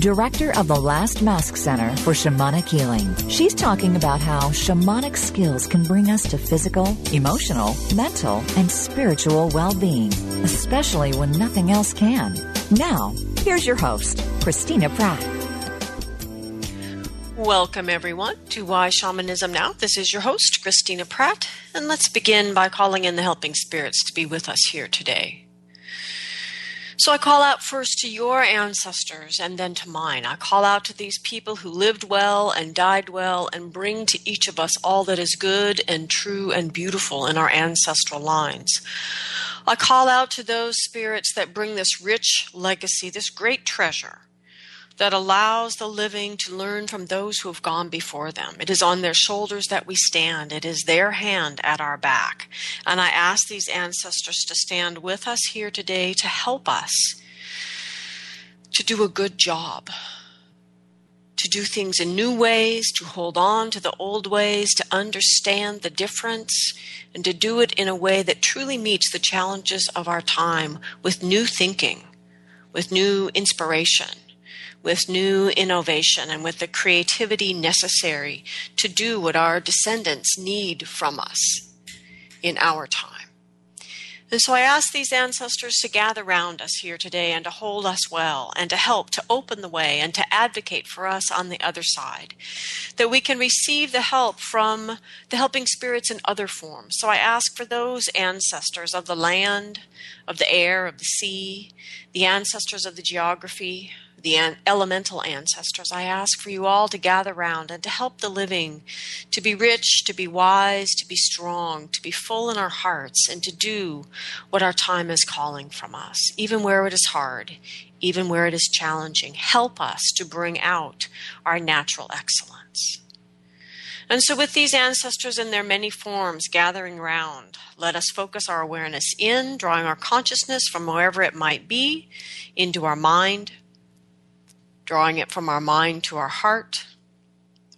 director of the Last Mask Center for Shamanic Healing. She's talking about how shamanic skills can bring us to physical, emotional, mental, and spiritual well being, especially when nothing else can. Now, here's your host, Christina Pratt. Welcome, everyone, to Why Shamanism Now. This is your host, Christina Pratt, and let's begin by calling in the helping spirits to be with us here today. So I call out first to your ancestors and then to mine. I call out to these people who lived well and died well and bring to each of us all that is good and true and beautiful in our ancestral lines. I call out to those spirits that bring this rich legacy, this great treasure that allows the living to learn from those who have gone before them. It is on their shoulders that we stand. It is their hand at our back. And I ask these ancestors to stand with us here today to help us to do a good job, to do things in new ways, to hold on to the old ways, to understand the difference, and to do it in a way that truly meets the challenges of our time with new thinking, with new inspiration with new innovation and with the creativity necessary to do what our descendants need from us in our time. And so I ask these ancestors to gather round us here today and to hold us well and to help to open the way and to advocate for us on the other side. That we can receive the help from the helping spirits in other forms. So I ask for those ancestors of the land, of the air, of the sea, the ancestors of the geography, the an- elemental ancestors, I ask for you all to gather round and to help the living to be rich, to be wise, to be strong, to be full in our hearts, and to do what our time is calling from us, even where it is hard, even where it is challenging. Help us to bring out our natural excellence. And so, with these ancestors in their many forms gathering round, let us focus our awareness in, drawing our consciousness from wherever it might be into our mind, drawing it from our mind to our heart,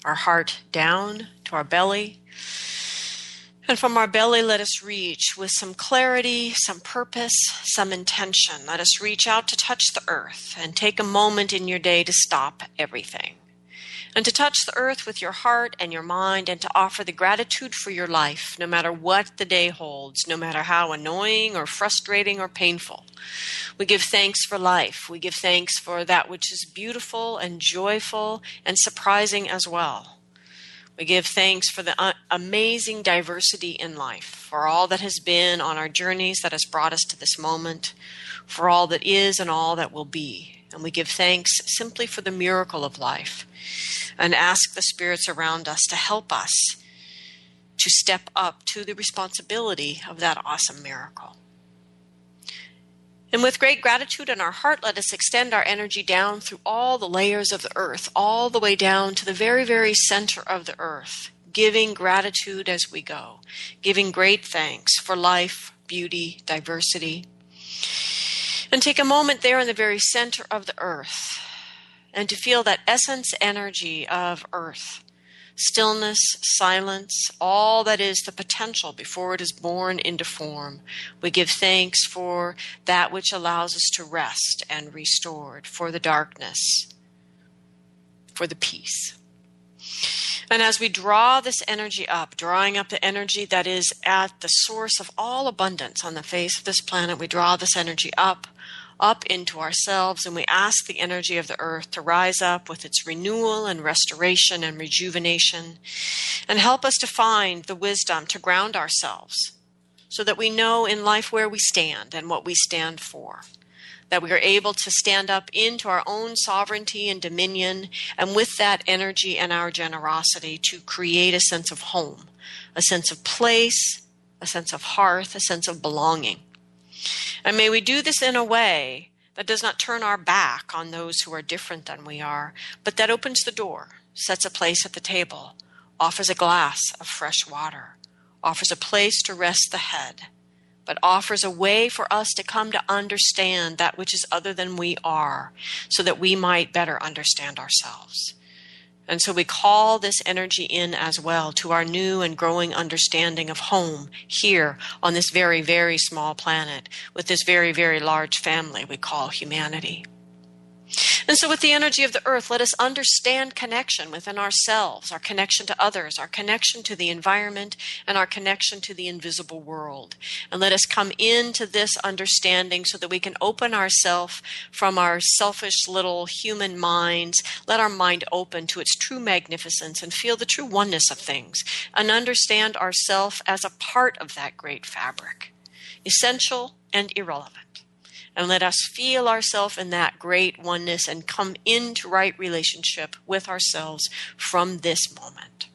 our heart down to our belly. And from our belly, let us reach with some clarity, some purpose, some intention. Let us reach out to touch the earth and take a moment in your day to stop everything and to touch the earth with your heart and your mind and to offer the gratitude for your life, no matter what the day holds, no matter how annoying or frustrating or painful. We give thanks for life. We give thanks for that which is beautiful and joyful and surprising as well. We give thanks for the uh, amazing diversity in life, for all that has been on our journeys that has brought us to this moment, for all that is and all that will be. And we give thanks simply for the miracle of life and ask the spirits around us to help us to step up to the responsibility of that awesome miracle. And with great gratitude in our heart, let us extend our energy down through all the layers of the earth, all the way down to the very, very center of the earth, giving gratitude as we go, giving great thanks for life, beauty, diversity. And take a moment there in the very center of the earth and to feel that essence energy of earth stillness, silence, all that is the potential before it is born into form. We give thanks for that which allows us to rest and restored, for the darkness, for the peace. And as we draw this energy up, drawing up the energy that is at the source of all abundance on the face of this planet, we draw this energy up up into ourselves, and we ask the energy of the earth to rise up with its renewal and restoration and rejuvenation, and help us to find the wisdom to ground ourselves so that we know in life where we stand and what we stand for. That we are able to stand up into our own sovereignty and dominion, and with that energy and our generosity to create a sense of home, a sense of place, a sense of hearth, a sense of belonging. And may we do this in a way that does not turn our back on those who are different than we are, but that opens the door sets a place at the table, offers a glass of fresh water, offers a place to rest the head, but offers a way for us to come to understand that which is other than we are, so that we might better understand ourselves. And so we call this energy in as well to our new and growing understanding of home here on this very, very small planet with this very, very large family we call humanity. And so, with the energy of the earth, let us understand connection within ourselves, our connection to others, our connection to the environment, and our connection to the invisible world. And let us come into this understanding so that we can open ourselves from our selfish little human minds, let our mind open to its true magnificence and feel the true oneness of things, and understand ourselves as a part of that great fabric, essential and irrelevant and let us feel ourselves in that great oneness and come into right relationship with ourselves from this moment.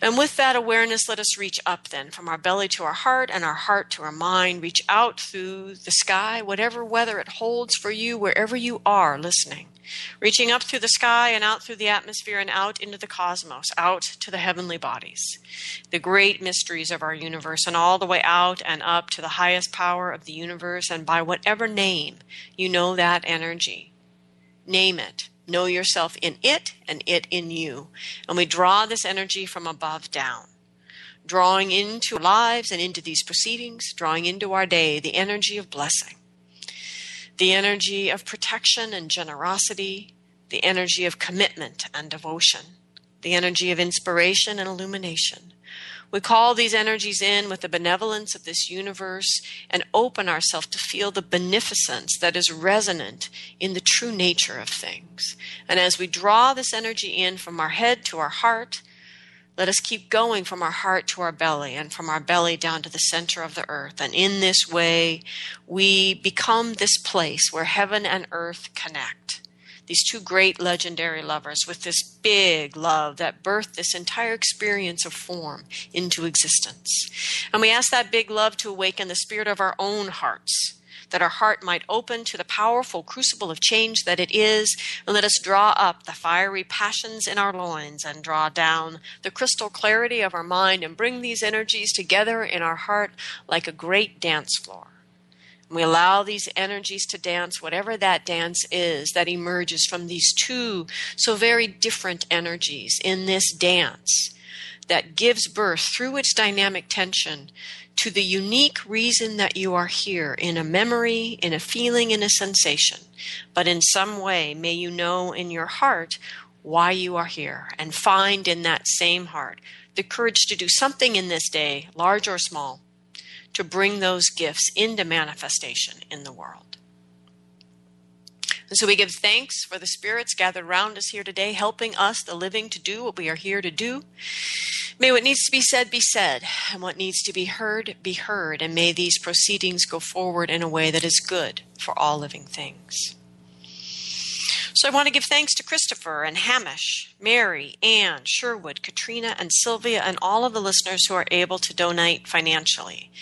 And with that awareness, let us reach up then from our belly to our heart and our heart to our mind. Reach out through the sky, whatever weather it holds for you, wherever you are listening reaching up through the sky and out through the atmosphere and out into the cosmos, out to the heavenly bodies, the great mysteries of our universe, and all the way out and up to the highest power of the universe, and by whatever name you know that energy. Name it. Know yourself in it and it in you. And we draw this energy from above down drawing into our lives and into these proceedings, drawing into our day the energy of blessing the energy of protection and generosity, the energy of commitment and devotion, the energy of inspiration and illumination. We call these energies in with the benevolence of this universe and open ourselves to feel the beneficence that is resonant in the true nature of things. And as we draw this energy in from our head to our heart, let us keep going from our heart to our belly and from our belly down to the center of the earth. And in this way, we become this place where heaven and earth connect. These two great legendary lovers with this big love that birthed this entire experience of form into existence. And we ask that big love to awaken the spirit of our own hearts that our heart might open to the powerful crucible of change that it is, and let us draw up the fiery passions in our loins and draw down the crystal clarity of our mind and bring these energies together in our heart like a great dance floor. And we allow these energies to dance, whatever that dance is that emerges from these two so very different energies in this dance that gives birth through its dynamic tension to the unique reason that you are here in a memory, in a feeling, in a sensation. But in some way, may you know in your heart why you are here and find in that same heart the courage to do something in this day, large or small, to bring those gifts into manifestation in the world. And so we give thanks for the spirits gathered around us here today, helping us, the living, to do what we are here to do. May what needs to be said be said, and what needs to be heard be heard, and may these proceedings go forward in a way that is good for all living things. So I want to give thanks to Christopher and Hamish, Mary, Anne, Sherwood, Katrina, and Sylvia, and all of the listeners who are able to donate financially.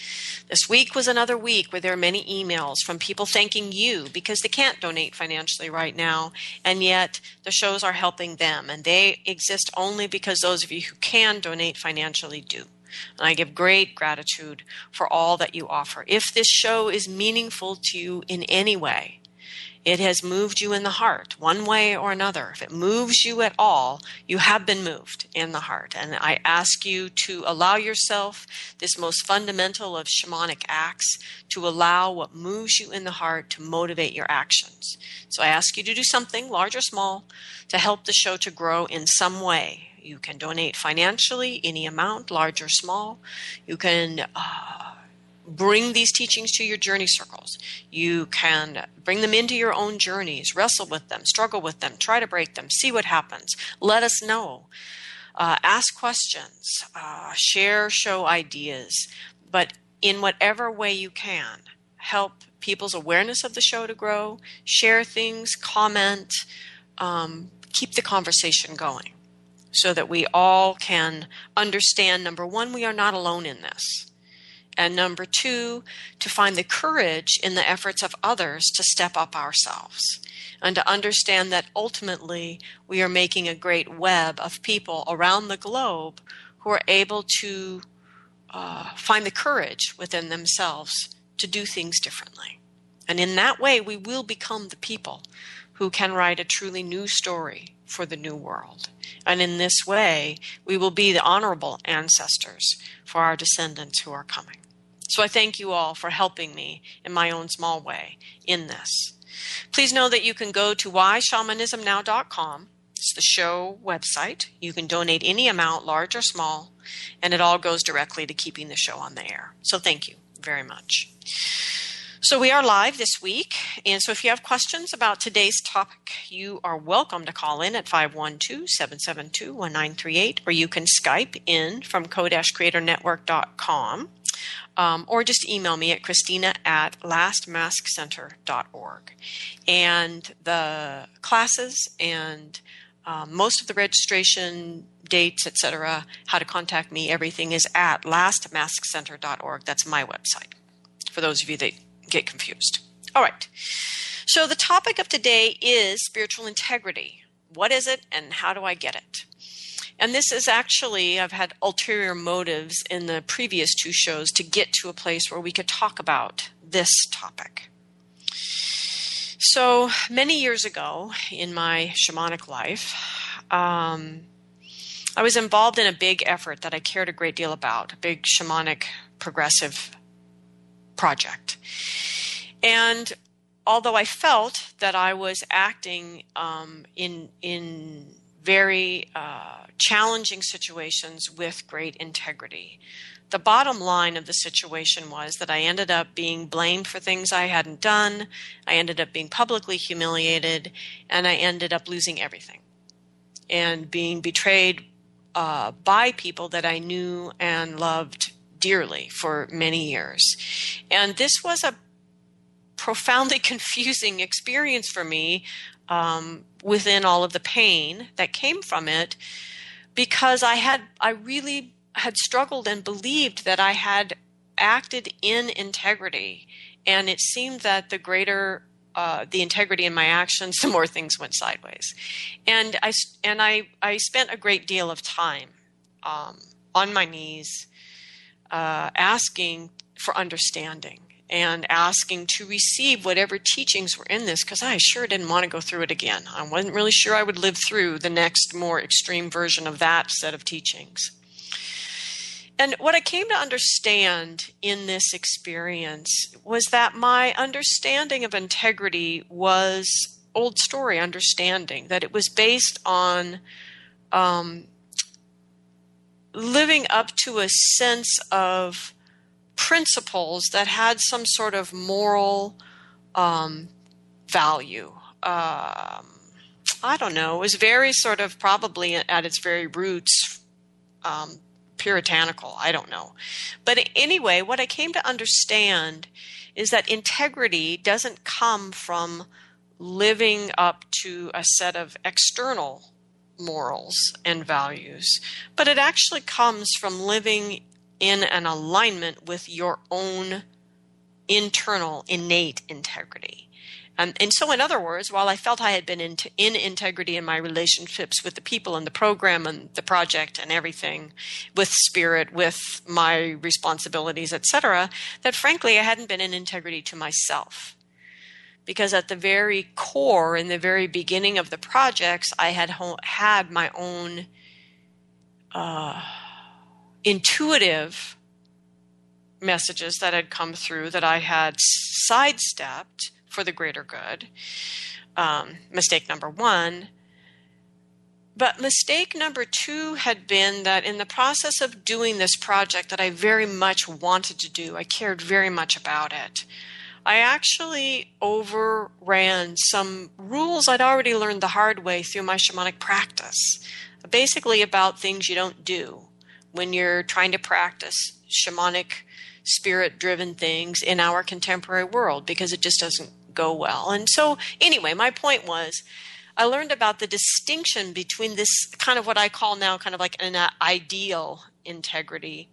This week was another week where there are many emails from people thanking you because they can't donate financially right now, and yet the shows are helping them, and they exist only because those of you who can donate financially do. And I give great gratitude for all that you offer. If this show is meaningful to you in any way, it has moved you in the heart, one way or another. If it moves you at all, you have been moved in the heart. And I ask you to allow yourself this most fundamental of shamanic acts to allow what moves you in the heart to motivate your actions. So I ask you to do something, large or small, to help the show to grow in some way. You can donate financially, any amount, large or small. You can. Uh, bring these teachings to your journey circles. You can bring them into your own journeys, wrestle with them, struggle with them, try to break them, see what happens. Let us know. Uh, ask questions, uh, share show ideas, but in whatever way you can, help people's awareness of the show to grow, share things, comment, um, keep the conversation going so that we all can understand number one, we are not alone in this And number two, to find the courage in the efforts of others to step up ourselves and to understand that ultimately we are making a great web of people around the globe who are able to uh, find the courage within themselves to do things differently. And in that way, we will become the people who can write a truly new story for the new world. And in this way, we will be the honorable ancestors for our descendants who are coming. So I thank you all for helping me in my own small way in this. Please know that you can go to whyshamanismnow.com. It's the show website. You can donate any amount, large or small, and it all goes directly to keeping the show on the air. So thank you very much. So we are live this week, and so if you have questions about today's topic, you are welcome to call in at 512-772-1938, or you can Skype in from co-creatornetwork.com, um, or just email me at christina at lastmaskcenter.org. And the classes and um, most of the registration dates, etc., how to contact me, everything is at lastmaskcenter.org. That's my website for those of you that get confused. All right. So the topic of today is spiritual integrity. What is it and how do I get it? And this is actually, I've had ulterior motives in the previous two shows to get to a place where we could talk about this topic. So many years ago in my shamanic life, um, I was involved in a big effort that I cared a great deal about, a big shamanic progressive project. And although I felt that I was acting um, in in very uh, challenging situations with great integrity, the bottom line of the situation was that I ended up being blamed for things I hadn't done. I ended up being publicly humiliated, and I ended up losing everything and being betrayed uh, by people that I knew and loved dearly for many years. And this was a profoundly confusing experience for me um, within all of the pain that came from it because I had, I really had struggled and believed that I had acted in integrity. And it seemed that the greater uh, the integrity in my actions, the more things went sideways. And I and I I spent a great deal of time um, on my knees, uh, asking for understanding and asking to receive whatever teachings were in this because I sure didn't want to go through it again. I wasn't really sure I would live through the next more extreme version of that set of teachings. And what I came to understand in this experience was that my understanding of integrity was old story understanding, that it was based on um, living up to a sense of principles that had some sort of moral um, value. Um, I don't know. It was very sort of probably at its very roots um, puritanical. I don't know. But anyway, what I came to understand is that integrity doesn't come from living up to a set of external morals and values, but it actually comes from living in an alignment with your own internal innate integrity. And, and so, in other words, while I felt I had been in, in integrity in my relationships with the people and the program and the project and everything, with spirit, with my responsibilities, etc., that frankly I hadn't been in integrity to myself because at the very core, in the very beginning of the projects, I had ho- had my own uh, intuitive messages that had come through that I had sidestepped for the greater good. Um, mistake number one. But mistake number two had been that in the process of doing this project that I very much wanted to do, I cared very much about it. I actually overran some rules I'd already learned the hard way through my shamanic practice, basically about things you don't do when you're trying to practice shamanic spirit driven things in our contemporary world because it just doesn't go well. And so, anyway, my point was I learned about the distinction between this kind of what I call now kind of like an uh, ideal integrity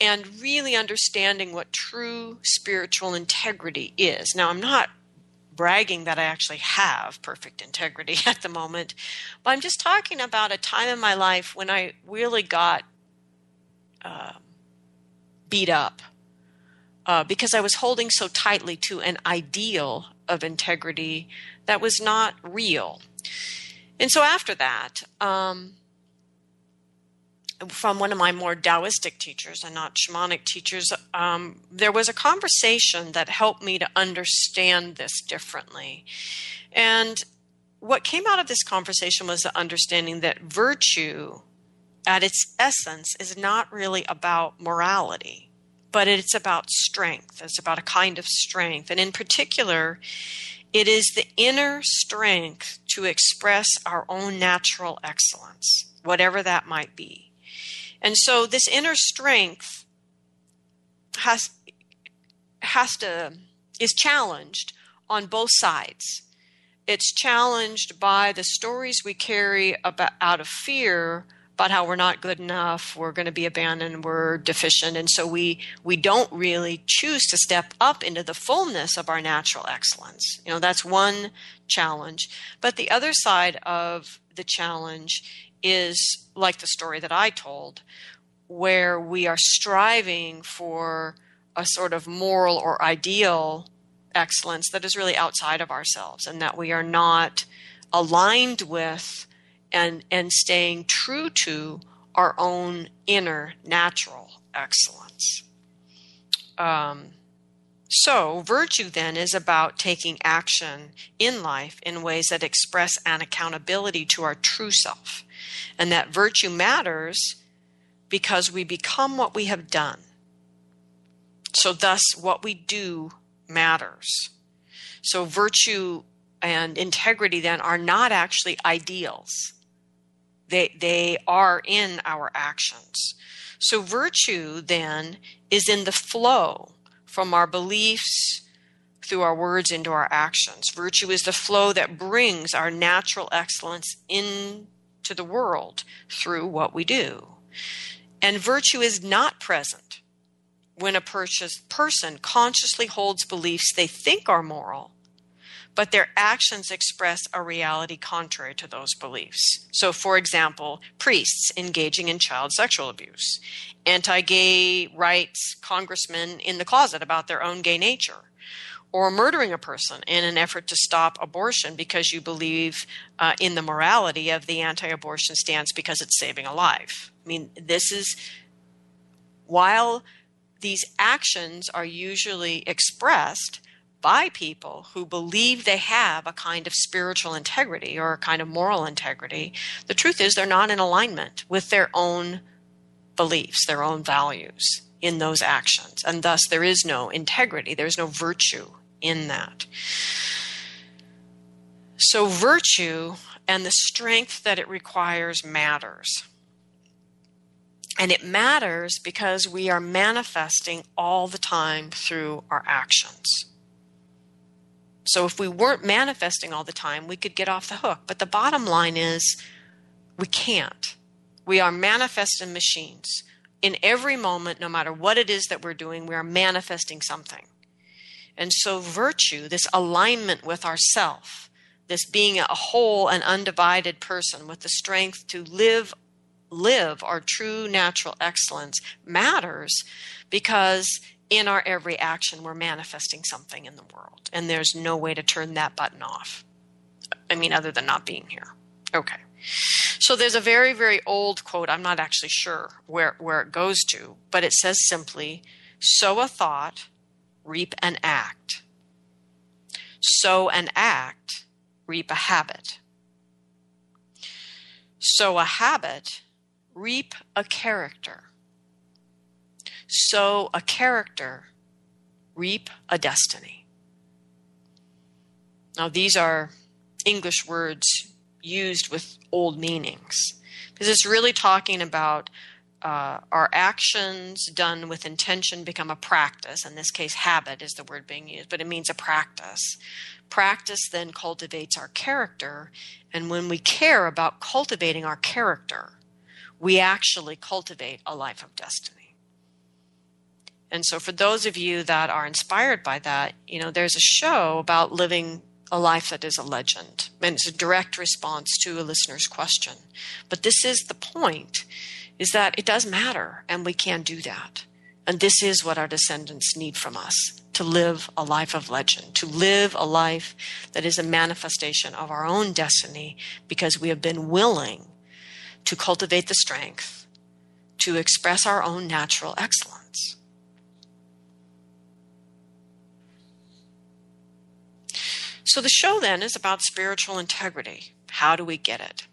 and really understanding what true spiritual integrity is. Now, I'm not bragging that I actually have perfect integrity at the moment, but I'm just talking about a time in my life when I really got uh, beat up uh, because I was holding so tightly to an ideal of integrity that was not real. And so after that, um, from one of my more Taoistic teachers and not shamanic teachers, um, there was a conversation that helped me to understand this differently. And what came out of this conversation was the understanding that virtue, at its essence, is not really about morality, but it's about strength. It's about a kind of strength. And in particular, it is the inner strength to express our own natural excellence, whatever that might be. And so this inner strength has has to is challenged on both sides. It's challenged by the stories we carry about out of fear about how we're not good enough, we're going to be abandoned, we're deficient, and so we we don't really choose to step up into the fullness of our natural excellence. You know, that's one challenge. But the other side of the challenge is like the story that I told, where we are striving for a sort of moral or ideal excellence that is really outside of ourselves and that we are not aligned with and and staying true to our own inner natural excellence. Um, so, virtue then is about taking action in life in ways that express an accountability to our true self. And that virtue matters because we become what we have done. So, thus, what we do matters. So, virtue and integrity then are not actually ideals, they, they are in our actions. So, virtue then is in the flow from our beliefs through our words into our actions. Virtue is the flow that brings our natural excellence into the world through what we do. And virtue is not present when a person consciously holds beliefs they think are moral but their actions express a reality contrary to those beliefs. So, for example, priests engaging in child sexual abuse, anti gay rights congressmen in the closet about their own gay nature, or murdering a person in an effort to stop abortion because you believe uh, in the morality of the anti abortion stance because it's saving a life. I mean, this is while these actions are usually expressed by people who believe they have a kind of spiritual integrity or a kind of moral integrity, the truth is they're not in alignment with their own beliefs, their own values in those actions. And thus, there is no integrity, there's no virtue in that. So, virtue and the strength that it requires matters. And it matters because we are manifesting all the time through our actions. So if we weren't manifesting all the time, we could get off the hook. But the bottom line is we can't. We are manifesting machines. In every moment, no matter what it is that we're doing, we are manifesting something. And so virtue, this alignment with ourself, this being a whole and undivided person with the strength to live live our true natural excellence matters because in our every action, we're manifesting something in the world. And there's no way to turn that button off. I mean, other than not being here. Okay. So there's a very, very old quote. I'm not actually sure where, where it goes to, but it says simply sow a thought, reap an act. Sow an act, reap a habit. Sow a habit, reap a character sow a character, reap a destiny. Now, these are English words used with old meanings because it's really talking about uh, our actions done with intention become a practice. In this case, habit is the word being used, but it means a practice. Practice then cultivates our character, and when we care about cultivating our character, we actually cultivate a life of destiny. And so, for those of you that are inspired by that, you know, there's a show about living a life that is a legend. And it's a direct response to a listener's question. But this is the point is that it does matter and we can do that. And this is what our descendants need from us to live a life of legend, to live a life that is a manifestation of our own destiny because we have been willing to cultivate the strength to express our own natural excellence. So the show then is about spiritual integrity. How do we get it?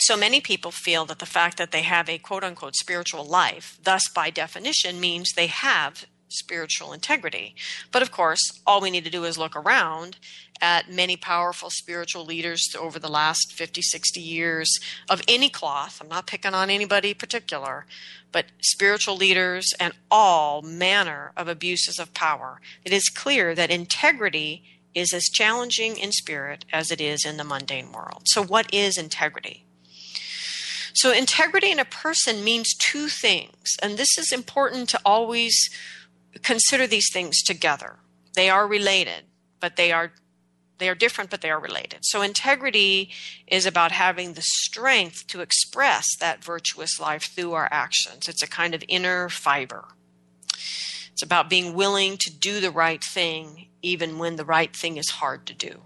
So many people feel that the fact that they have a quote unquote spiritual life, thus by definition, means they have spiritual integrity. But of course, all we need to do is look around at many powerful spiritual leaders over the last 50, 60 years of any cloth. I'm not picking on anybody particular, but spiritual leaders and all manner of abuses of power. It is clear that integrity is as challenging in spirit as it is in the mundane world. So, what is integrity? So, integrity in a person means two things, and this is important to always consider these things together. They are related, but they are they are different but they are related. So integrity is about having the strength to express that virtuous life through our actions. It's a kind of inner fiber. It's about being willing to do the right thing even when the right thing is hard to do.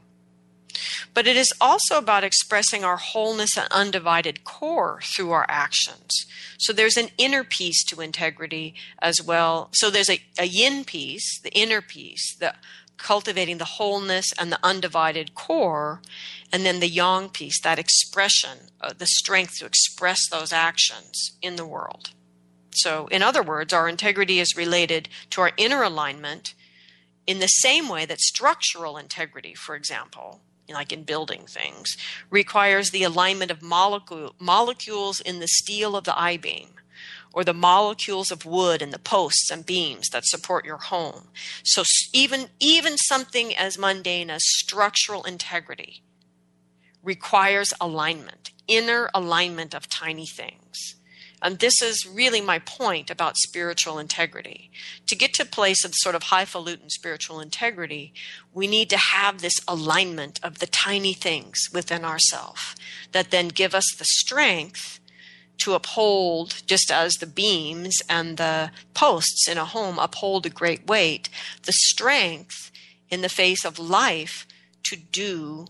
But it is also about expressing our wholeness and undivided core through our actions. So there's an inner piece to integrity as well. So there's a, a yin piece, the inner piece, the cultivating the wholeness and the undivided core, and then the yang piece, that expression, uh, the strength to express those actions in the world. So, in other words, our integrity is related to our inner alignment in the same way that structural integrity, for example, like in building things, requires the alignment of molecule, molecules in the steel of the I beam or the molecules of wood in the posts and beams that support your home. So even even something as mundane as structural integrity requires alignment, inner alignment of tiny things. And this is really my point about spiritual integrity. To get to a place of sort of highfalutin spiritual integrity, we need to have this alignment of the tiny things within ourselves that then give us the strength to uphold, just as the beams and the posts in a home uphold a great weight, the strength in the face of life to do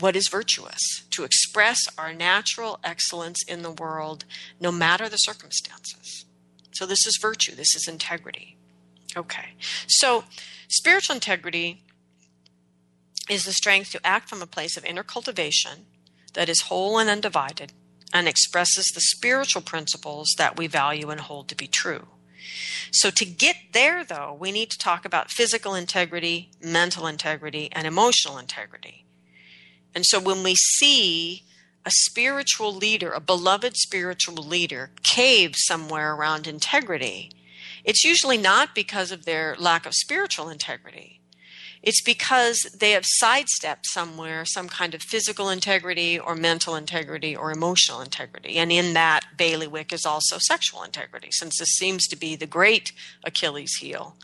what is virtuous, to express our natural excellence in the world, no matter the circumstances. So, this is virtue, this is integrity. Okay, so spiritual integrity is the strength to act from a place of inner cultivation that is whole and undivided and expresses the spiritual principles that we value and hold to be true. So, to get there, though, we need to talk about physical integrity, mental integrity, and emotional integrity. And so when we see a spiritual leader, a beloved spiritual leader, cave somewhere around integrity, it's usually not because of their lack of spiritual integrity. It's because they have sidestepped somewhere some kind of physical integrity or mental integrity or emotional integrity. And in that bailiwick is also sexual integrity, since this seems to be the great Achilles heel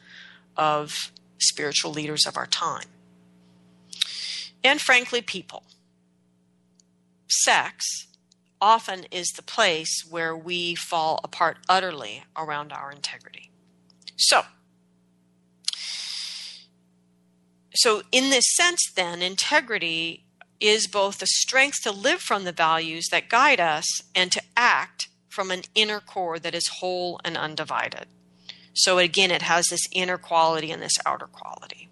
of spiritual leaders of our time and frankly, people. Sex often is the place where we fall apart utterly around our integrity. So, so in this sense, then, integrity is both the strength to live from the values that guide us and to act from an inner core that is whole and undivided. So, again, it has this inner quality and this outer quality.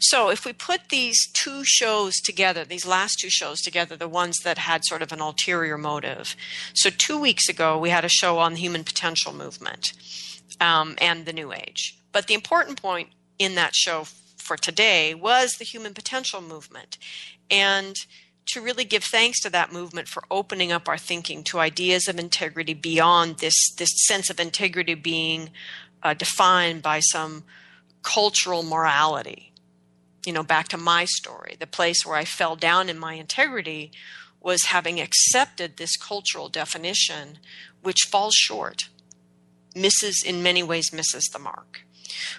So if we put these two shows together, these last two shows together, the ones that had sort of an ulterior motive. So two weeks ago, we had a show on the human potential movement um, and the New Age. But the important point in that show for today was the human potential movement. And to really give thanks to that movement for opening up our thinking to ideas of integrity beyond this this sense of integrity being uh, defined by some cultural morality you know, back to my story, the place where I fell down in my integrity was having accepted this cultural definition, which falls short. misses, in many ways, misses the mark.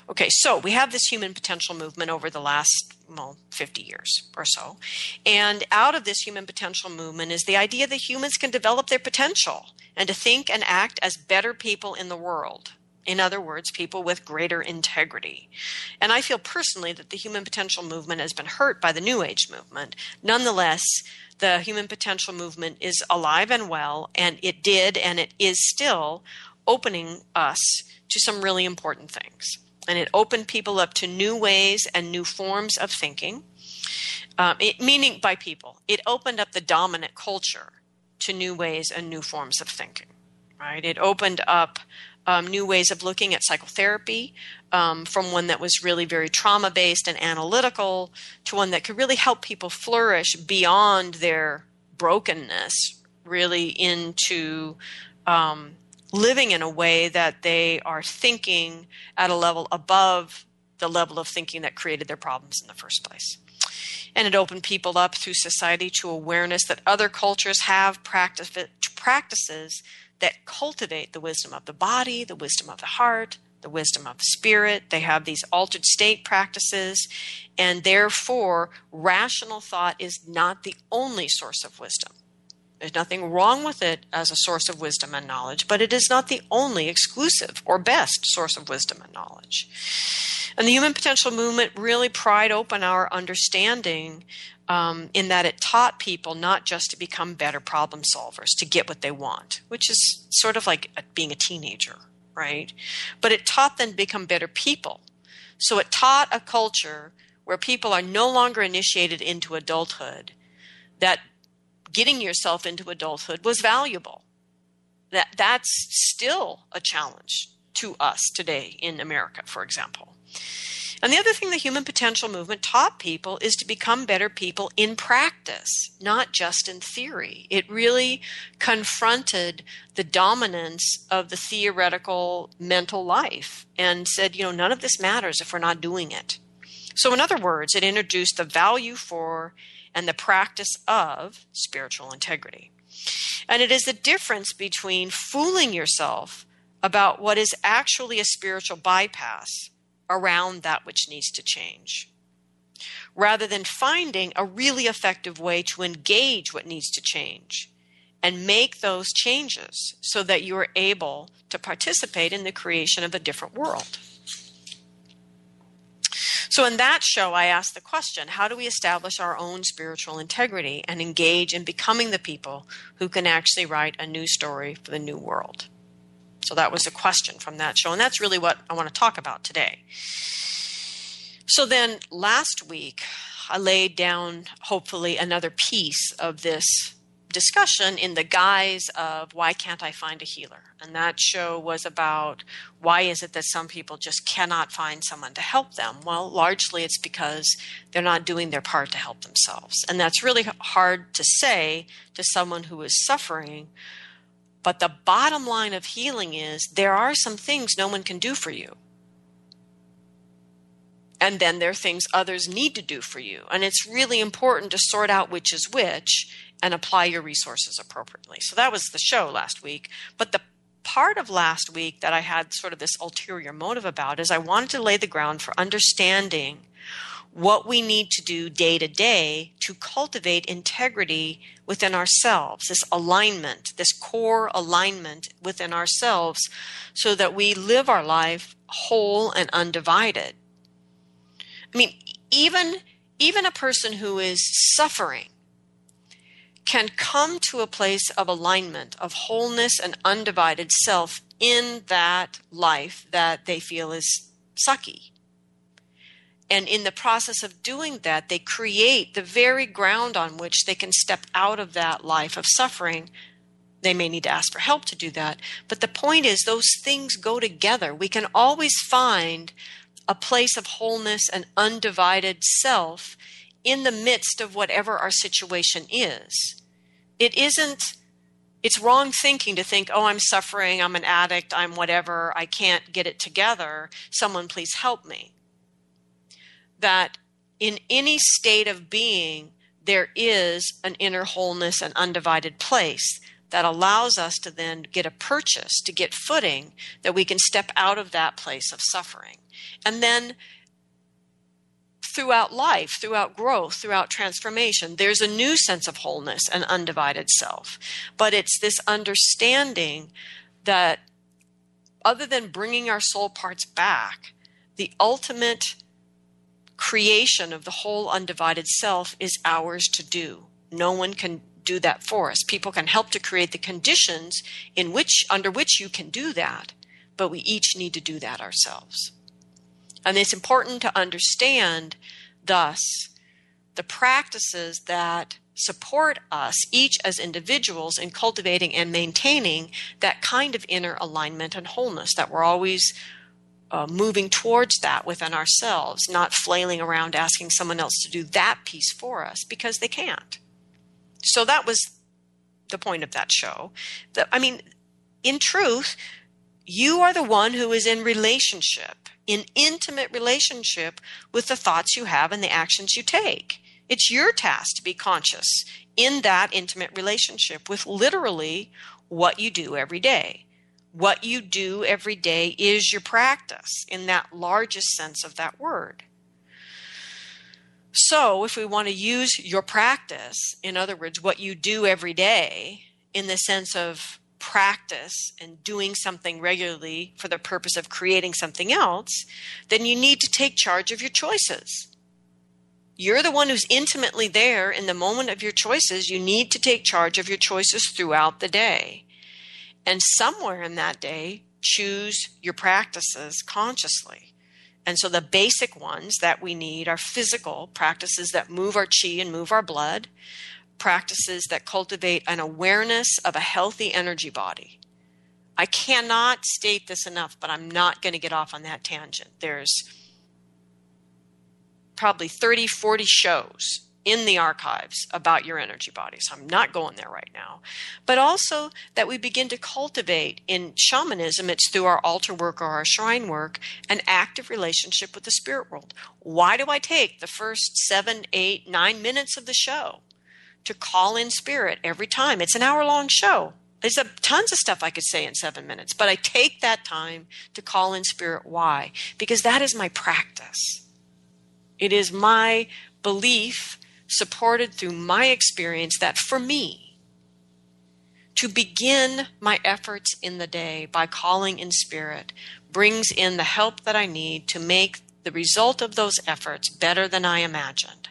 Okay, so we have this human potential movement over the last, well, 50 years or so. And out of this human potential movement is the idea that humans can develop their potential and to think and act as better people in the world. In other words, people with greater integrity. And I feel personally that the human potential movement has been hurt by the New Age movement. Nonetheless, the human potential movement is alive and well, and it did and it is still opening us to some really important things. And it opened people up to new ways and new forms of thinking, um, it, meaning by people. It opened up the dominant culture to new ways and new forms of thinking, right? It opened up um, new ways of looking at psychotherapy um, from one that was really very trauma based and analytical to one that could really help people flourish beyond their brokenness, really into um, living in a way that they are thinking at a level above the level of thinking that created their problems in the first place. And it opened people up through society to awareness that other cultures have practice, practices that cultivate the wisdom of the body, the wisdom of the heart, the wisdom of the spirit. They have these altered state practices, and therefore, rational thought is not the only source of wisdom. There's nothing wrong with it as a source of wisdom and knowledge, but it is not the only exclusive or best source of wisdom and knowledge. And the human potential movement really pried open our understanding um, in that it taught people not just to become better problem solvers, to get what they want, which is sort of like being a teenager, right? But it taught them to become better people. So it taught a culture where people are no longer initiated into adulthood, that getting yourself into adulthood was valuable. That that's still a challenge to us today in America, for example. And the other thing the human potential movement taught people is to become better people in practice, not just in theory. It really confronted the dominance of the theoretical mental life and said, you know, none of this matters if we're not doing it. So, in other words, it introduced the value for and the practice of spiritual integrity. And it is the difference between fooling yourself about what is actually a spiritual bypass around that which needs to change. Rather than finding a really effective way to engage what needs to change and make those changes so that you are able to participate in the creation of a different world. So, in that show, I asked the question how do we establish our own spiritual integrity and engage in becoming the people who can actually write a new story for the new world? So that was a question from that show. And that's really what I want to talk about today. So then last week, I laid down hopefully another piece of this discussion in the guise of why can't I find a healer? And that show was about why is it that some people just cannot find someone to help them? Well, largely it's because they're not doing their part to help themselves. And that's really hard to say to someone who is suffering but the bottom line of healing is there are some things no one can do for you. And then there are things others need to do for you. And it's really important to sort out which is which and apply your resources appropriately. So that was the show last week. But the part of last week that I had sort of this ulterior motive about is I wanted to lay the ground for understanding what we need to do day to day to cultivate integrity within ourselves, this alignment, this core alignment within ourselves, so that we live our life whole and undivided. I mean, even, even a person who is suffering can come to a place of alignment, of wholeness and undivided self in that life that they feel is sucky and in the process of doing that, they create the very ground on which they can step out of that life of suffering. They may need to ask for help to do that. But the point is, those things go together. We can always find a place of wholeness and undivided self in the midst of whatever our situation is. It isn't, it's wrong thinking to think, oh, I'm suffering, I'm an addict, I'm whatever, I can't get it together. Someone please help me that in any state of being, there is an inner wholeness and undivided place. that allows us to then get a purchase, to get footing, that we can step out of that place of suffering. And then throughout life, throughout growth, throughout transformation, there's a new sense of wholeness and undivided self. But it's this understanding that other than bringing our soul parts back, the ultimate creation of the whole undivided self is ours to do. No one can do that for us. People can help to create the conditions in which under which you can do that, but we each need to do that ourselves. And it's important to understand thus the practices that support us each as individuals in cultivating and maintaining that kind of inner alignment and wholeness that we're always uh, moving towards that within ourselves, not flailing around asking someone else to do that piece for us because they can't. So that was the point of that show. The, I mean, in truth, you are the one who is in relationship, in intimate relationship with the thoughts you have and the actions you take. It's your task to be conscious in that intimate relationship with literally what you do every day what you do every day is your practice in that largest sense of that word. So, if we want to use your practice, in other words, what you do every day, in the sense of practice and doing something regularly for the purpose of creating something else, then you need to take charge of your choices. You're the one who's intimately there in the moment of your choices. You need to take charge of your choices throughout the day. And somewhere in that day, choose your practices consciously. And so the basic ones that we need are physical practices that move our chi and move our blood, practices that cultivate an awareness of a healthy energy body. I cannot state this enough, but I'm not going to get off on that tangent. There's probably 30, 40 shows in the archives about your energy bodies. I'm not going there right now. But also that we begin to cultivate in shamanism, it's through our altar work or our shrine work, an active relationship with the spirit world. Why do I take the first seven, eight, nine minutes of the show to call in spirit every time? It's an hour long show. There's a, tons of stuff I could say in seven minutes, but I take that time to call in spirit. Why? Because that is my practice. It is my belief supported through my experience that for me, to begin my efforts in the day by calling in spirit brings in the help that I need to make the result of those efforts better than I imagined,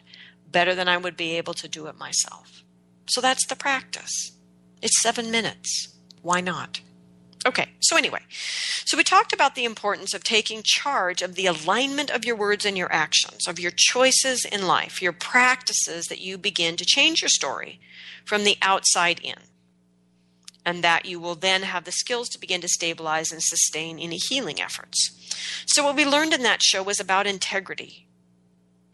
better than I would be able to do it myself. So that's the practice. It's seven minutes. Why not? Okay, so anyway, so we talked about the importance of taking charge of the alignment of your words and your actions, of your choices in life, your practices that you begin to change your story from the outside in. And that you will then have the skills to begin to stabilize and sustain any healing efforts. So, what we learned in that show was about integrity,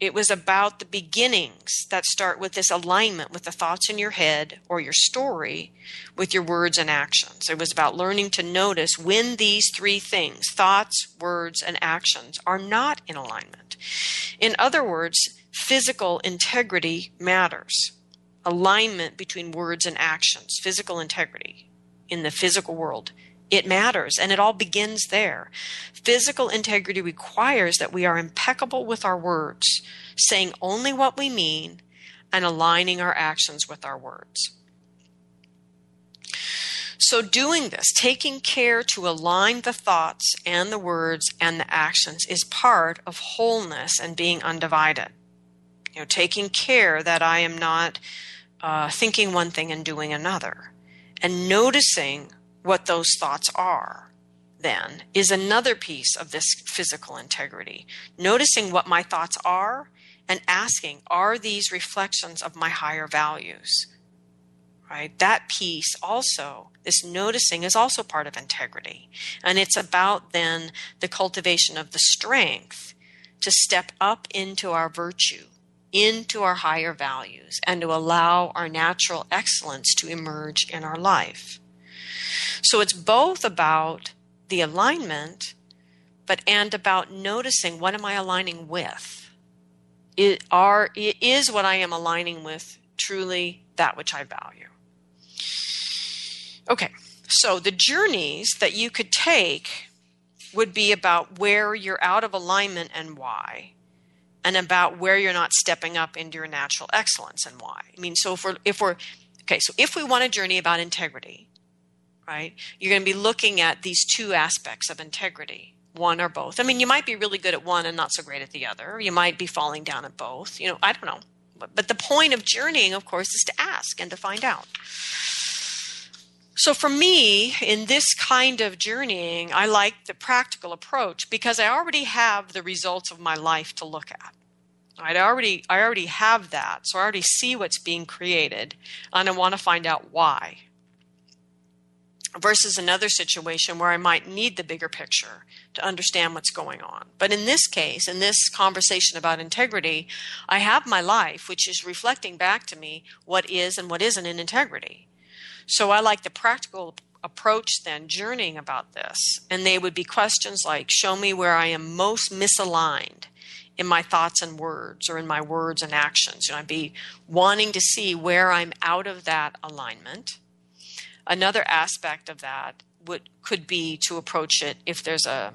it was about the beginnings that start with this alignment with the thoughts in your head or your story with your words and actions. It was about learning to notice when these three things thoughts, words, and actions are not in alignment. In other words, physical integrity matters. Alignment between words and actions, physical integrity in the physical world it matters and it all begins there. Physical integrity requires that we are impeccable with our words, saying only what we mean and aligning our actions with our words. So, doing this, taking care to align the thoughts and the words and the actions, is part of wholeness and being undivided. You know, taking care that I am not uh, thinking one thing and doing another, and noticing what those thoughts are, then, is another piece of this physical integrity. Noticing what my thoughts are and asking, are these reflections of my higher values? Right? That piece also, this noticing is also part of integrity. And it's about then the cultivation of the strength to step up into our virtue, into our higher values, and to allow our natural excellence to emerge in our life. So it's both about the alignment, but and about noticing what am I aligning with? It are is what I am aligning with truly that which I value. Okay, so the journeys that you could take would be about where you're out of alignment and why, and about where you're not stepping up into your natural excellence and why. I mean, so if we're if we're okay, so if we want a journey about integrity, right? You're going to be looking at these two aspects of integrity one or both. I mean, you might be really good at one and not so great at the other. You might be falling down at both. You know, I don't know. But, but the point of journeying, of course, is to ask and to find out. So for me, in this kind of journeying, I like the practical approach because I already have the results of my life to look at. I already I already have that. So I already see what's being created and I want to find out why versus another situation where I might need the bigger picture to understand what's going on. But in this case, in this conversation about integrity, I have my life, which is reflecting back to me what is and what isn't in integrity. So I like the practical approach then, journeying about this. And they would be questions like Show me where I am most misaligned in my thoughts and words or in my words and actions. You know, I'd be wanting to see where I'm out of that alignment Another aspect of that would could be to approach it if there's a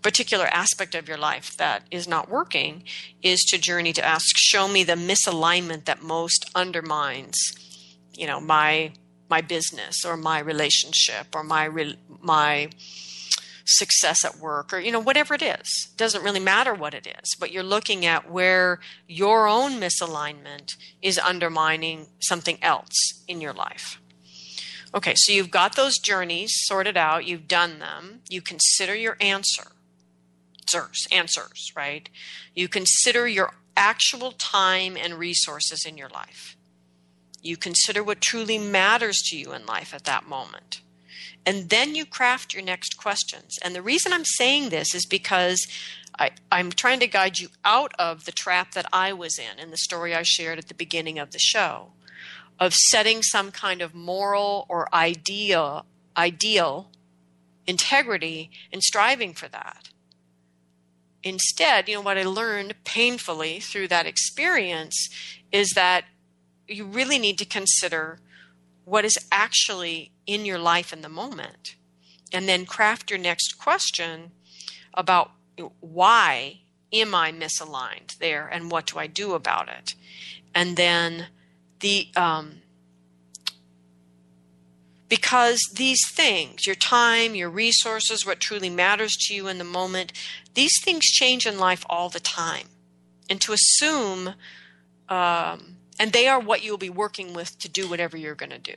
particular aspect of your life that is not working is to journey to ask show me the misalignment that most undermines you know my my business or my relationship or my my success at work or you know whatever it is. Doesn't really matter what it is but you're looking at where your own misalignment is undermining something else in your life Okay, so you've got those journeys sorted out, you've done them, you consider your answer. Answers, answers, right? You consider your actual time and resources in your life. You consider what truly matters to you in life at that moment. And then you craft your next questions. And the reason I'm saying this is because I, am trying to guide you out of the trap that I was in in the story I shared at the beginning of the show of setting some kind of moral or ideal ideal integrity and striving for that. Instead, you know what I learned painfully through that experience is that you really need to consider what is actually in your life in the moment and then craft your next question about why am I misaligned there and what do I do about it? And then the um, because these things your time your resources what truly matters to you in the moment these things change in life all the time. And to assume um, and they are what you'll be working with to do whatever you're going to do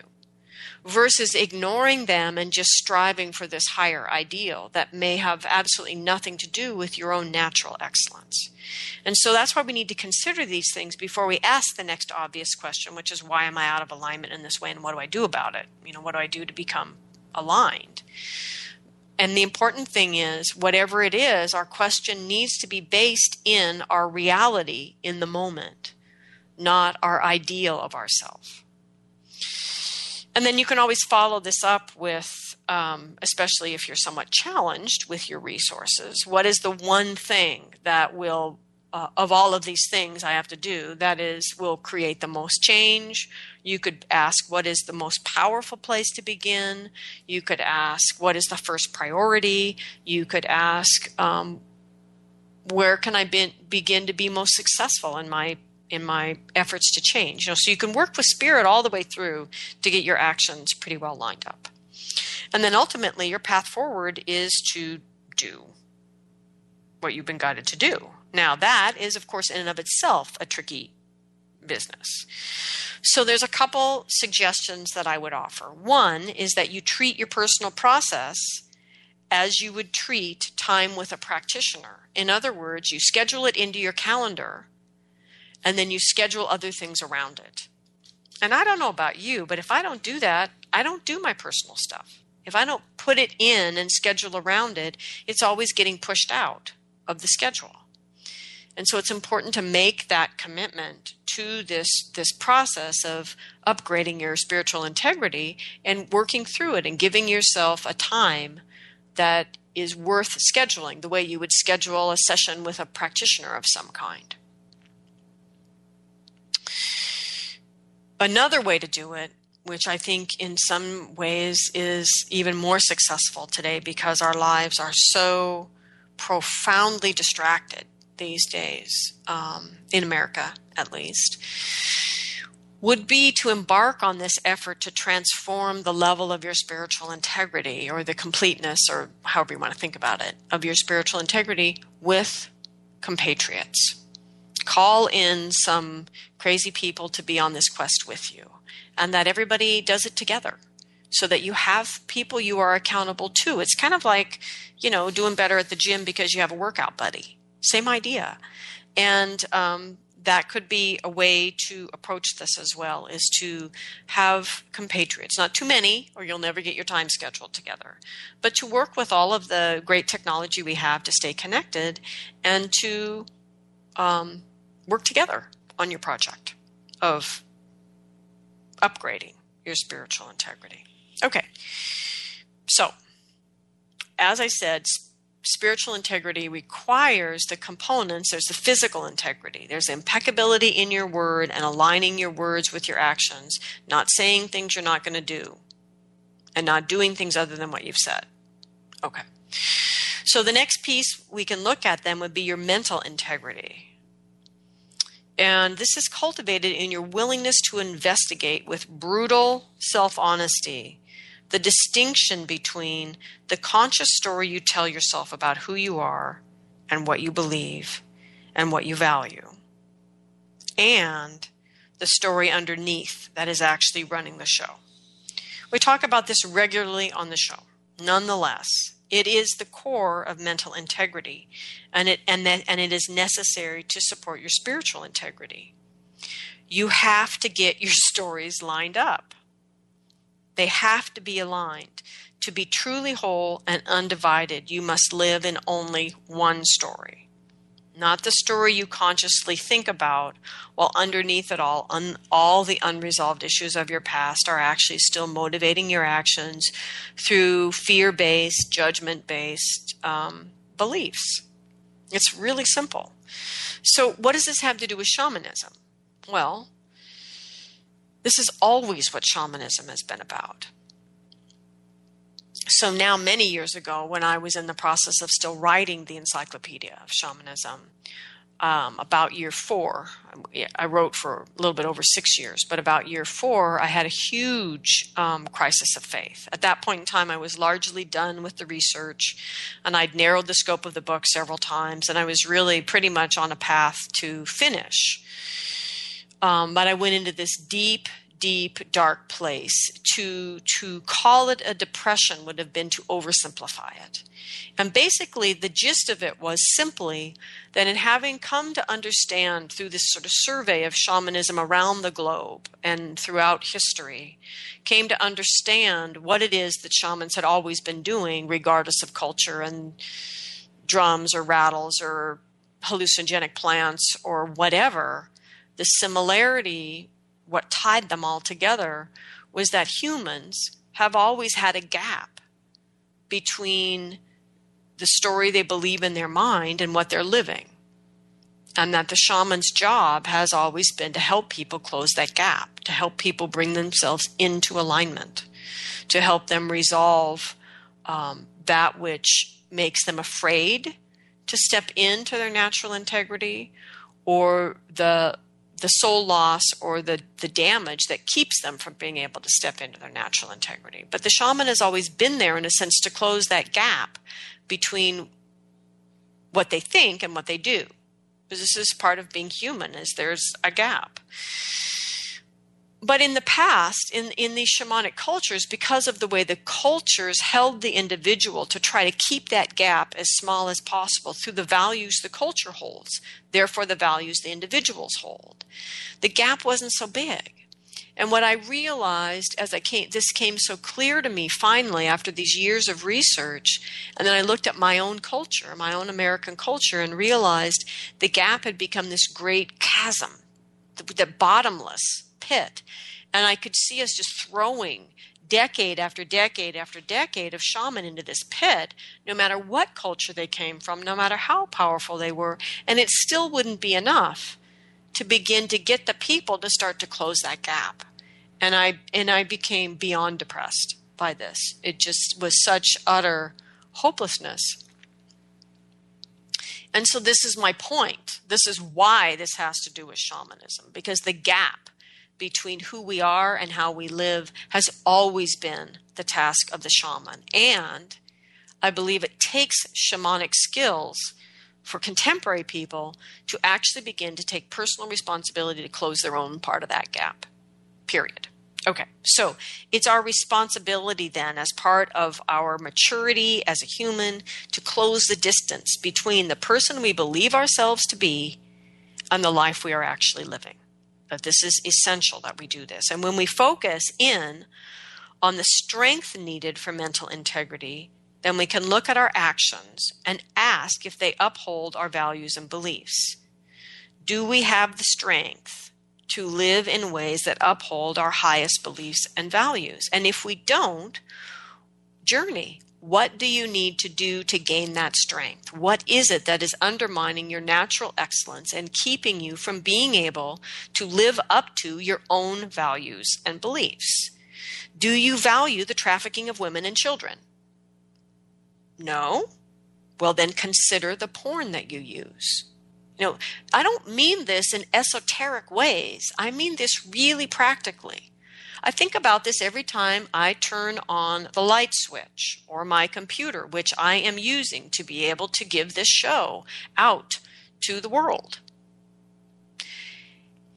versus ignoring them and just striving for this higher ideal that may have absolutely nothing to do with your own natural excellence. And so that's why we need to consider these things before we ask the next obvious question, which is why am I out of alignment in this way and what do I do about it? You know, what do I do to become aligned? And the important thing is, whatever it is, our question needs to be based in our reality in the moment, not our ideal of ourselves. And then you can always follow this up with, um, especially if you're somewhat challenged with your resources, what is the one thing that will, uh, of all of these things I have to do, that is, will create the most change? You could ask, what is the most powerful place to begin? You could ask, what is the first priority? You could ask, um, where can I be, begin to be most successful in my in my efforts to change. You know, so you can work with spirit all the way through to get your actions pretty well lined up. And then ultimately your path forward is to do what you've been guided to do. Now that is of course in and of itself a tricky business. So there's a couple suggestions that I would offer. One is that you treat your personal process as you would treat time with a practitioner. In other words, you schedule it into your calendar and then you schedule other things around it. And I don't know about you, but if I don't do that, I don't do my personal stuff. If I don't put it in and schedule around it, it's always getting pushed out of the schedule. And so it's important to make that commitment to this, this process of upgrading your spiritual integrity and working through it and giving yourself a time that is worth scheduling the way you would schedule a session with a practitioner of some kind. Another way to do it which I think in some ways is even more successful today because our lives are so profoundly distracted these days, um, in America at least, would be to embark on this effort to transform the level of your spiritual integrity or the completeness, or however you want to think about it, of your spiritual integrity with compatriots. Call in some crazy people to be on this quest with you, and that everybody does it together so that you have people you are accountable to. It's kind of like, you know, doing better at the gym because you have a workout buddy. Same idea. And um, that could be a way to approach this as well is to have compatriots not too many or you'll never get your time scheduled together but to work with all of the great technology we have to stay connected and to um, work together on your project of upgrading your spiritual integrity. Okay. So as i said spiritual integrity requires the components. There's the physical integrity. There's impeccability in your word and aligning your words with your actions not saying things you're not going to do and not doing things other than what you've said. Okay. So the next piece we can look at then would be your mental integrity and this is cultivated in your willingness to investigate with brutal self honesty the distinction between the conscious story you tell yourself about who you are and what you believe and what you value, and the story underneath that is actually running the show. We talk about this regularly on the show. Nonetheless, it is the core of mental integrity, and it and that and it is necessary to support your spiritual integrity. You have to get your stories lined up. They have to be aligned. To be truly whole and undivided, you must live in only one story. Not the story you consciously think about, while underneath it all, un- all the unresolved issues of your past are actually still motivating your actions through fear based, judgment based um, beliefs. It's really simple. So, what does this have to do with shamanism? Well, this is always what shamanism has been about. So now, many years ago, when I was in the process of still writing the Encyclopedia of Shamanism, um, about year four, I wrote for a little bit over six years, but about year four, I had a huge um, crisis of faith. At that point in time, I was largely done with the research, and I'd narrowed the scope of the book several times, and I was really pretty much on a path to finish. Um, but I went into this deep, deep, dark place. To to call it a depression would have been to oversimplify it. And basically, the gist of it was simply that in having come to understand through this sort of survey of shamanism around the globe and throughout history, came to understand what it is that shamans had always been doing, regardless of culture and drums or rattles or hallucinogenic plants or whatever the similarity, what tied them all together, was that humans have always had a gap between the story they believe in their mind and what they're living. And that the shaman's job has always been to help people close that gap, to help people bring themselves into alignment, to help them resolve um, that which makes them afraid to step into their natural integrity or the the soul loss or the, the damage that keeps them from being able to step into their natural integrity. But the shaman has always been there in a sense to close that gap between what they think and what they do. Because this is part of being human is there's a gap but in the past, in, in these shamanic cultures, because of the way the cultures held the individual to try to keep that gap as small as possible through the values the culture holds, therefore the values the individuals hold, the gap wasn't so big. And what I realized as I came, this came so clear to me finally after these years of research, and then I looked at my own culture, my own American culture, and realized the gap had become this great chasm, the, the bottomless pit. And I could see us just throwing decade after decade after decade of shaman into this pit, no matter what culture they came from, no matter how powerful they were. And it still wouldn't be enough to begin to get the people to start to close that gap. and I and I became beyond depressed by this. It just was such utter hopelessness. And so this is my point. This is why this has to do with shamanism because the gap between who we are and how we live has always been the task of the shaman. And I believe it takes shamanic skills for contemporary people to actually begin to take personal responsibility to close their own part of that gap. Period. Okay, so it's our responsibility then, as part of our maturity as a human, to close the distance between the person we believe ourselves to be and the life we are actually living. But this is essential that we do this. And when we focus in on the strength needed for mental integrity, then we can look at our actions and ask if they uphold our values and beliefs. Do we have the strength to live in ways that uphold our highest beliefs and values? And if we don't, journey. What do you need to do to gain that strength? What is it that is undermining your natural excellence and keeping you from being able to live up to your own values and beliefs? Do you value the trafficking of women and children? No? Well, then consider the porn that you use. You know, I don't mean this in esoteric ways. I mean this really practically. I think about this every time I turn on the light switch or my computer, which I am using to be able to give this show out to the world.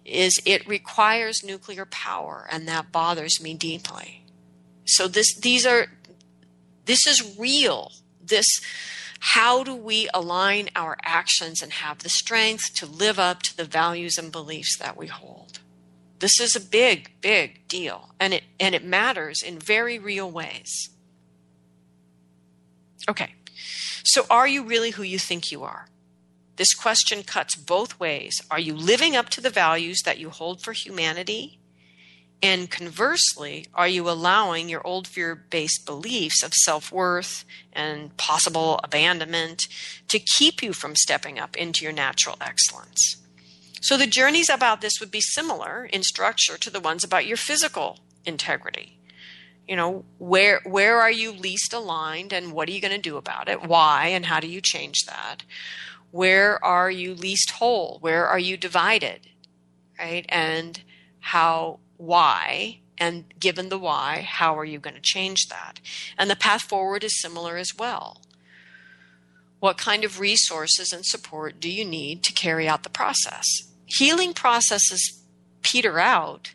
Is it requires nuclear power, and that bothers me deeply. So this these are this is real this how do we align our actions and have the strength to live up to the values and beliefs that we hold this is a big big deal and it and it matters in very real ways. Okay. So are you really who you think you are? This question cuts both ways. Are you living up to the values that you hold for humanity? And conversely, are you allowing your old fear based beliefs of self worth and possible abandonment to keep you from stepping up into your natural excellence? So, the journeys about this would be similar in structure to the ones about your physical integrity. You know, where, where are you least aligned and what are you going to do about it? Why and how do you change that? Where are you least whole? Where are you divided? Right? And how why and given the why, how are you going to change that? And the path forward is similar as well. What kind of resources and support do you need to carry out the process? Healing processes peter out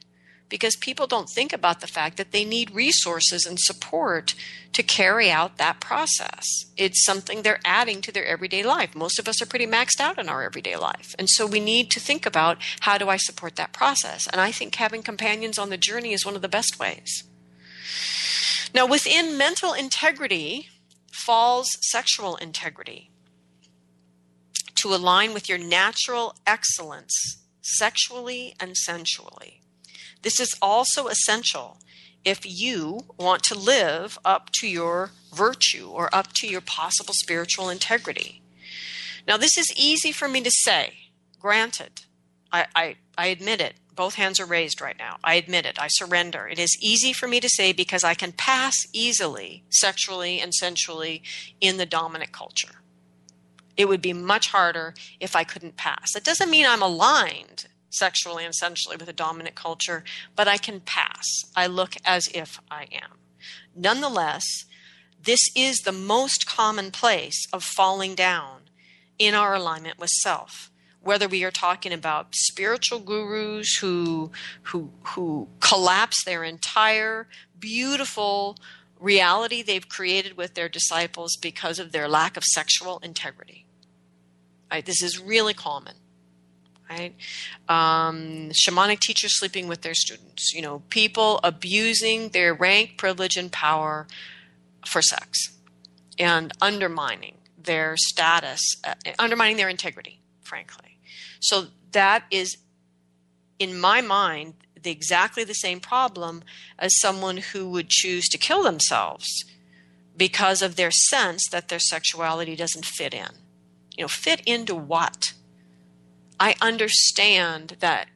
because people don't think about the fact that they need resources and support to carry out that process. It's something they're adding to their everyday life. Most of us are pretty maxed out in our everyday life. And so we need to think about how do I support that process? And I think having companions on the journey is one of the best ways. Now, within mental integrity falls sexual integrity. To align with your natural excellence sexually and sensually. This is also essential if you want to live up to your virtue or up to your possible spiritual integrity. Now, this is easy for me to say, granted. I, I, I admit it. Both hands are raised right now. I admit it. I surrender. It is easy for me to say because I can pass easily, sexually and sensually, in the dominant culture. It would be much harder if I couldn't pass. It doesn't mean I'm aligned sexually and sensually with a dominant culture, but I can pass. I look as if I am. Nonetheless, this is the most common place of falling down in our alignment with self. Whether we are talking about spiritual gurus who who who collapse their entire beautiful reality they've created with their disciples because of their lack of sexual integrity. Right? This is really common right? Um, shamanic teachers sleeping with their students, you know, people abusing their rank, privilege, and power for sex and undermining their status, uh, undermining their integrity, frankly. So that is, in my mind, the, exactly the same problem as someone who would choose to kill themselves because of their sense that their sexuality doesn't fit in. You know, fit into what? I understand that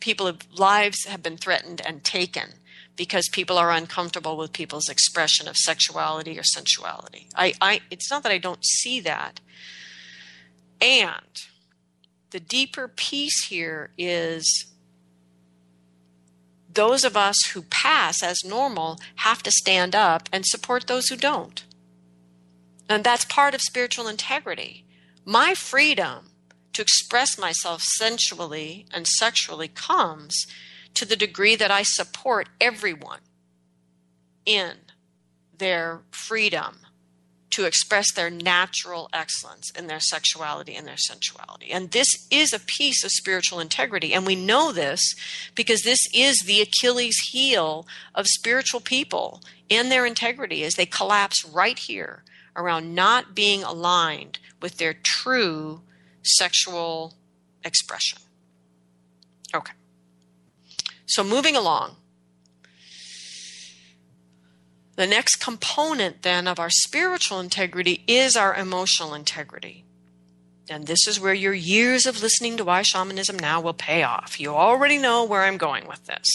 people lives have been threatened and taken because people are uncomfortable with people's expression of sexuality or sensuality. I, I it's not that I don't see that. And the deeper piece here is those of us who pass as normal have to stand up and support those who don't. And that's part of spiritual integrity. My freedom to express myself sensually and sexually comes to the degree that I support everyone in their freedom to express their natural excellence in their sexuality and their sensuality. And this is a piece of spiritual integrity. And we know this because this is the Achilles heel of spiritual people and their integrity as they collapse right here around not being aligned with their true sexual expression. Okay. So moving along. The next component then of our spiritual integrity is our emotional integrity. And this is where your years of listening to Why Shamanism Now will pay off. You already know where I'm going with this.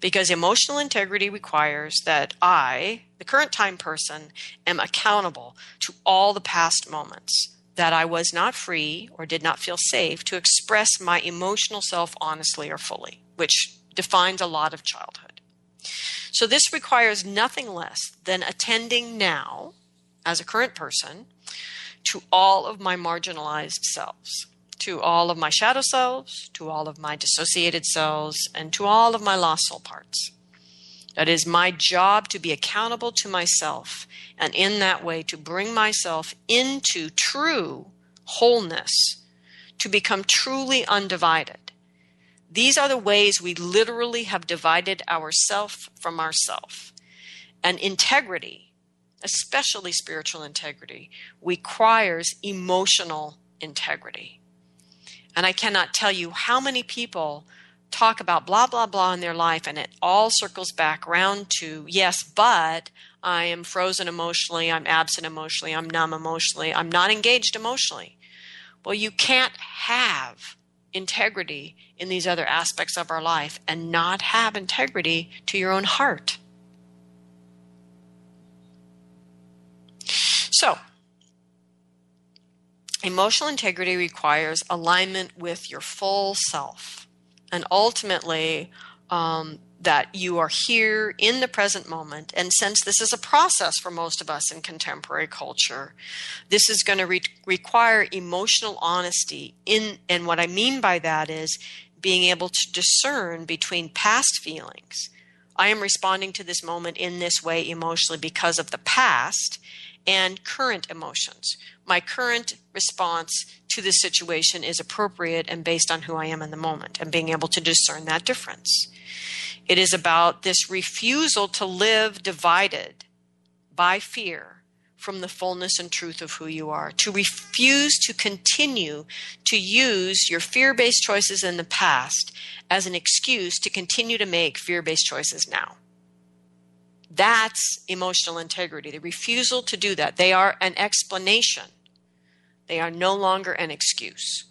Because emotional integrity requires that I, the current time person, am accountable to all the past moments that I was not free or did not feel safe to express my emotional self honestly or fully, which defines a lot of childhood. So this requires nothing less than attending now, as a current person, to all of my marginalized selves, to all of my shadow selves, to all of my dissociated selves, and to all of my lost soul parts. That is my job to be accountable to myself, and in that way to bring myself into true wholeness, to become truly undivided. These are the ways we literally have divided ourself from ourself. And integrity, especially spiritual integrity, requires emotional integrity. And I cannot tell you how many people talk about blah, blah, blah in their life, and it all circles back around to yes, but I am frozen emotionally, I'm absent emotionally, I'm numb emotionally, I'm not engaged emotionally. Well, you can't have integrity in these other aspects of our life and not have integrity to your own heart. So, emotional integrity requires alignment with your full self and ultimately um, that you are here in the present moment. And since this is a process for most of us in contemporary culture, this is going to re- require emotional honesty. In and what I mean by that is being able to discern between past feelings. I am responding to this moment in this way emotionally because of the past and current emotions. My current response to this situation is appropriate and based on who I am in the moment and being able to discern that difference. It is about this refusal to live divided by fear from the fullness and truth of who you are, to refuse to continue to use your fear based choices in the past as an excuse to continue to make fear based choices now. That's emotional integrity, the refusal to do that. They are an explanation, they are no longer an excuse.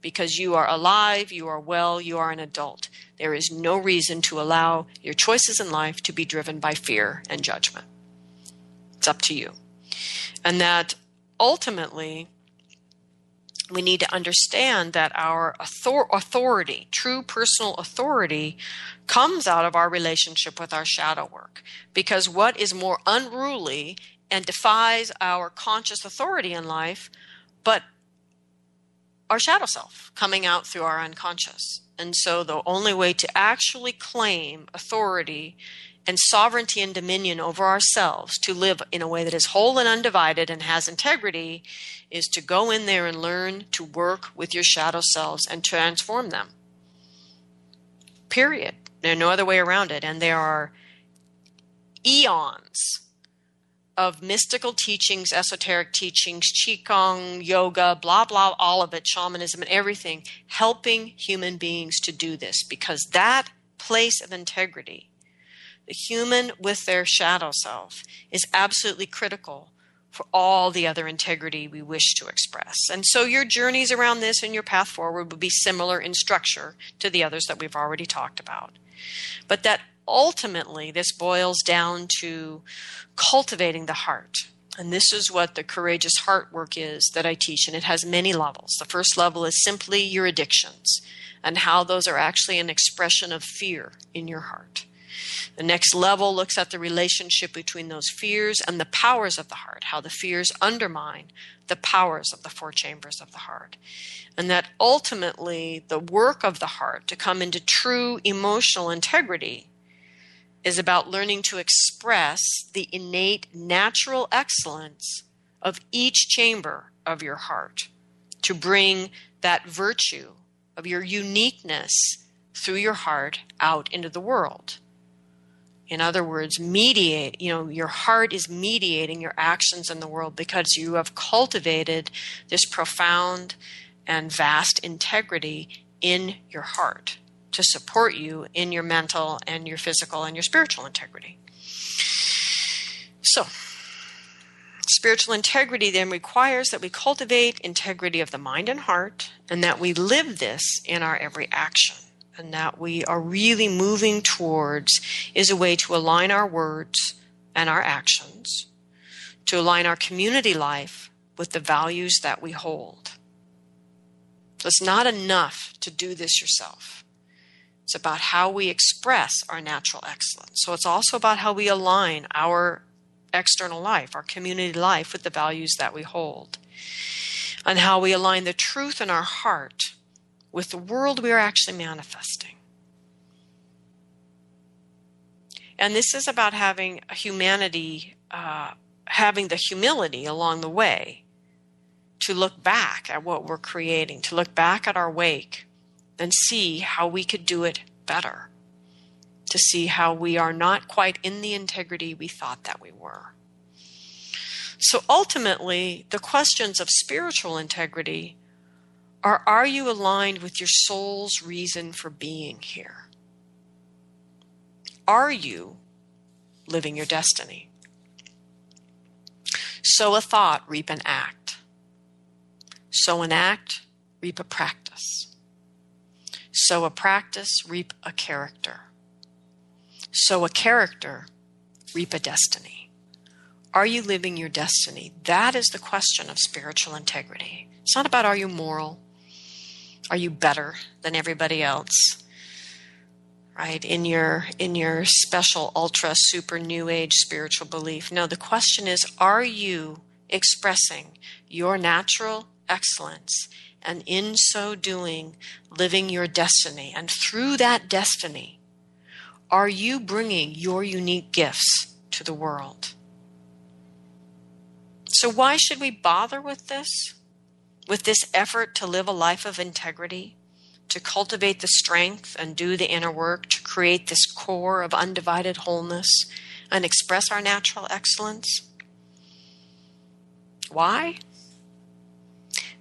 Because you are alive, you are well, you are an adult. There is no reason to allow your choices in life to be driven by fear and judgment. It's up to you. And that ultimately, we need to understand that our author- authority, true personal authority, comes out of our relationship with our shadow work. Because what is more unruly and defies our conscious authority in life, but our shadow self coming out through our unconscious. And so the only way to actually claim authority and sovereignty and dominion over ourselves to live in a way that is whole and undivided and has integrity is to go in there and learn to work with your shadow selves and transform them. Period. There's no other way around it. And there are eons of mystical teachings, esoteric teachings, Qigong, yoga, blah, blah, all of it, shamanism, and everything, helping human beings to do this because that place of integrity, the human with their shadow self, is absolutely critical for all the other integrity we wish to express. And so your journeys around this and your path forward would be similar in structure to the others that we've already talked about. But that ultimately this boils down to cultivating the heart. And this is what the courageous heart work is that I teach, and it has many levels. The first level is simply your addictions and how those are actually an expression of fear in your heart. The next level looks at the relationship between those fears and the powers of the heart, how the fears undermine the powers of the four chambers of the heart. And that ultimately the work of the heart to come into true emotional integrity is about learning to express the innate natural excellence of each chamber of your heart, to bring that virtue of your uniqueness through your heart out into the world. In other words, mediate, you know, your heart is mediating your actions in the world because you have cultivated this profound and vast integrity in your heart to support you in your mental and your physical and your spiritual integrity. So, spiritual integrity then requires that we cultivate integrity of the mind and heart and that we live this in our every action and that we are really moving towards is a way to align our words and our actions, to align our community life with the values that we hold. So it's not enough to do this yourself. It's about how we express our natural excellence. So it's also about how we align our external life, our community life, with the values that we hold, and how we align the truth in our heart with the world we are actually manifesting. And this is about having a humanity, uh, having the humility along the way to look back at what we're creating, to look back at our wake and see how we could do it better, to see how we are not quite in the integrity we thought that we were. So ultimately, the questions of spiritual integrity or are you aligned with your soul's reason for being here? Are you living your destiny? Sow a thought, reap an act. Sow an act, reap a practice. Sow a practice, reap a character. Sow a character, reap a destiny. Are you living your destiny? That is the question of spiritual integrity. It's not about are you moral? Are you better than everybody else? Right? In your in your special ultra super new age spiritual belief. No the question is are you expressing your natural excellence and in so doing living your destiny? And through that destiny are you bringing your unique gifts to the world? So why should we bother with this with this effort to live a life of integrity, to cultivate the strength and do the inner work to create this core of undivided wholeness and express our natural excellence. Why?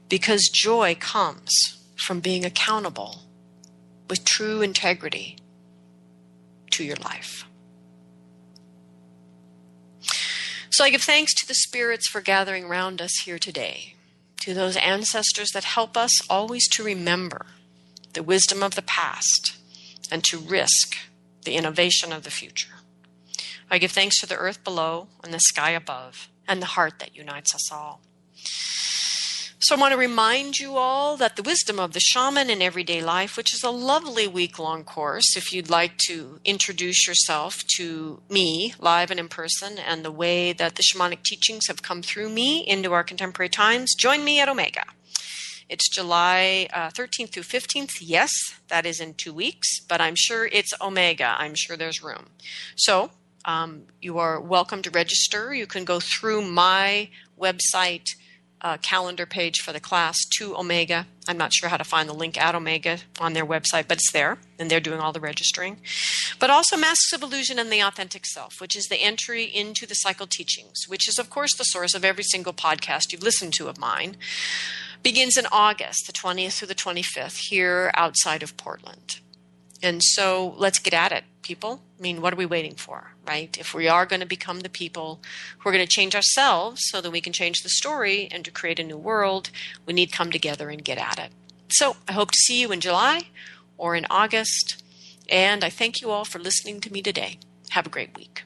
Because joy comes from being accountable with true integrity to your life. So I give thanks to the spirits for gathering round us here today to those ancestors that help us always to remember the wisdom of the past and to risk the innovation of the future. I give thanks to the earth below and the sky above and the heart that unites us all. So I want to remind you all that the wisdom of the shaman in everyday life, which is a lovely week long course, if you'd like to introduce yourself to me live and in person and the way that the shamanic teachings have come through me into our contemporary times, join me at Omega. It's July uh, 13th through 15th. Yes, that is in two weeks, but I'm sure it's Omega. I'm sure there's room. So um, you are welcome to register. You can go through my website uh, calendar page for the class to Omega. I'm not sure how to find the link at Omega on their website, but it's there, and they're doing all the registering. But also Masks of Illusion and the Authentic Self, which is the entry into the cycle teachings, which is, of course, the source of every single podcast you've listened to of mine, begins in August, the 20th through the 25th, here outside of Portland. And so let's get at it, people. I mean, what are we waiting for, right? If we are going to become the people who are going to change ourselves so that we can change the story and to create a new world, we need to come together and get at it. So I hope to see you in July or in August. And I thank you all for listening to me today. Have a great week.